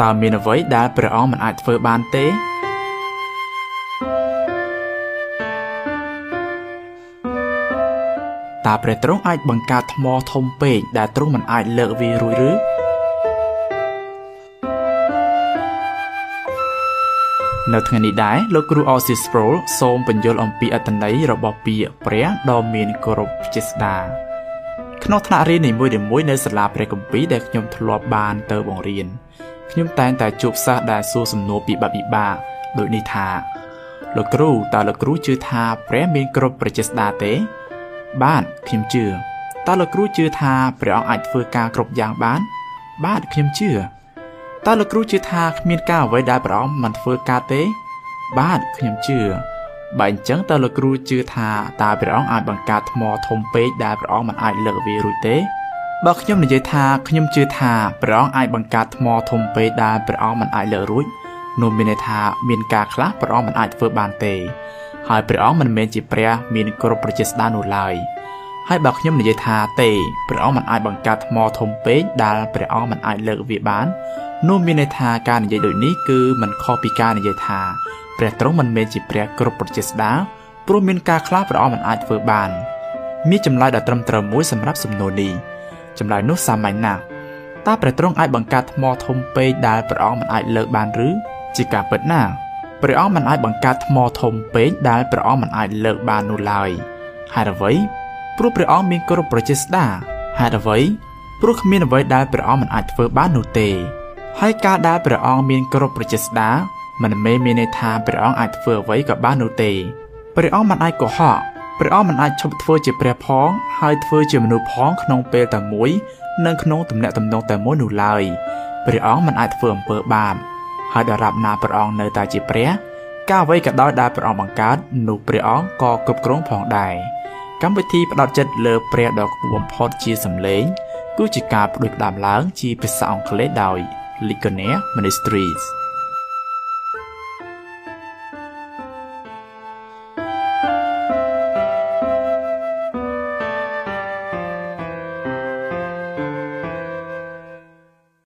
តើមានអ្វីដែលព្រះអង្គមិនអាចធ្វើបានទេតើព្រះទ្រង់អាចបង្កើតថ្មធំពេកដែលទ្រង់មិនអាចលើកវារួចឬនៅថ្ងៃនេះដែរលោកគ្រូ Osis Sproul សូមបញ្យល់អំពីអត្ថន័យរបស់ពាក្យព្រះដ៏មានគោរពជាស្ដាក្នុងថ្នាក់រៀននីមួយៗនៅសាលាព្រះគម្ពីរដែលខ្ញុំធ្លាប់បានទៅបង្រៀន ខ្ញុំតែងតែជួបសិស្សដែលសួរសំណួរពិបាកពិបាកដូចនេះថាលោកគ្រូតើលោកគ្រូជឿថាព្រះមានគ្រប់ប្រជាស្ដាទេ បាទខ្ញុំជឿតើលោកគ្រូជឿថាព្រះអង្គអាចធ្វើការគ្រប់យ៉ាងបាន បាទខ្ញុំជឿតើលោកគ្រូជឿថាគ្មានការអ្វីដែលព្រះអង្គមិនធ្វើការទេ បាទខ្ញុំជឿបើអញ្ចឹងតើលោកគ្រូជឿថាតើព្រះអង្គអាចបង្កើតថ្មធំពេកដែលព្រះអង្គមិនអាចលើកវារួចទេ បើខ្ញុំនិយាយថាខ្ញុំជឿថាព្រះអង្គអាចបង្កើតថ្មធំពេកដែលព្រះអង្គមិនអាចលើករួចនោះមានន័យថាមានការខ្លះព្រះអង្គមិនអាចធ្វើបានទេហើយព្រះអង្គមិនមែនជាព្រះមានគ្រប់ប្រជាស្ដារនោះឡើយហើយបើខ្ញុំនិយាយថាទេព្រះអង្គមិនអាចបង្កើតថ្មធំពេកដែលព្រះអង្គមិនអាចលើកវាបាននោះមានន័យថាការនិយាយដូចនេះគឺមិនខុសពីការនិយាយថាព្រះទ្រង់មិនមែនជាព្រះគ្រប់ប្រជាស្ដារព្រោះមានការខ្លះព្រះអង្គមិនអាចធ្វើបាន មានចម្លើយដ៏ត្រឹមត្រូវមួយសម្រាប់សំណួរនេះ ចម្លើយនោះសាមញ្ញណាស់តើព្រះទ្រង់អាចបង្កើតថ្មធំពេកដែលព្រះអង្គមិនអាចលើកបានឬជាការពិតណាស់ព្រះអង្គមិនអាចបង្កើតថ្មធំពេកដែលព្រះអង្គមិនអាចលើកបាននោះឡើយហេតុអ្វីព្រោះព្រះអង្គមានគ្រប់ប្រជាស្ដារហេតុអ្វីព្រោះគ្មានអ្វីដែលព្រះអង្គមិនអាចធ្វើបាននោះទេ ហើយការដែលព្រះអង្គមានគ្រប់ប្រជាស្ដារមិនមែនមានន័យថាព្រះអង្គអាចធ្វើអ្វីក៏បាននោះទេព្រះអង្គមិនអាចកុហក ព្រះអង្គមិនអាចឈប់ធ្វើជាព្រះផងហើយធ្វើជាមនុស្សផងក្នុងពេលតែមួយនិងក្នុងទំនាក់ទំនងតែមួយនោះឡើយព្រះអង្គមិនអាចធ្វើអំពើបាបហើយដរាបណាព្រះអង្គនៅតែជាព្រះការអ្វីក៏ដោយដែលព្រះអង្គបង្កើតនោះព្រះអង្គក៏គ្រប់គ្រងផងដែរកម្មវិធីផ្ដោតចិត្តលើព្រះដ៏ខ្ពស់បំផុតជាសម្លេងគឺជាការផ្ដួចផ្ដើមឡើងជាភាសាអង់គ្លេសដោយ Ligonier Ministries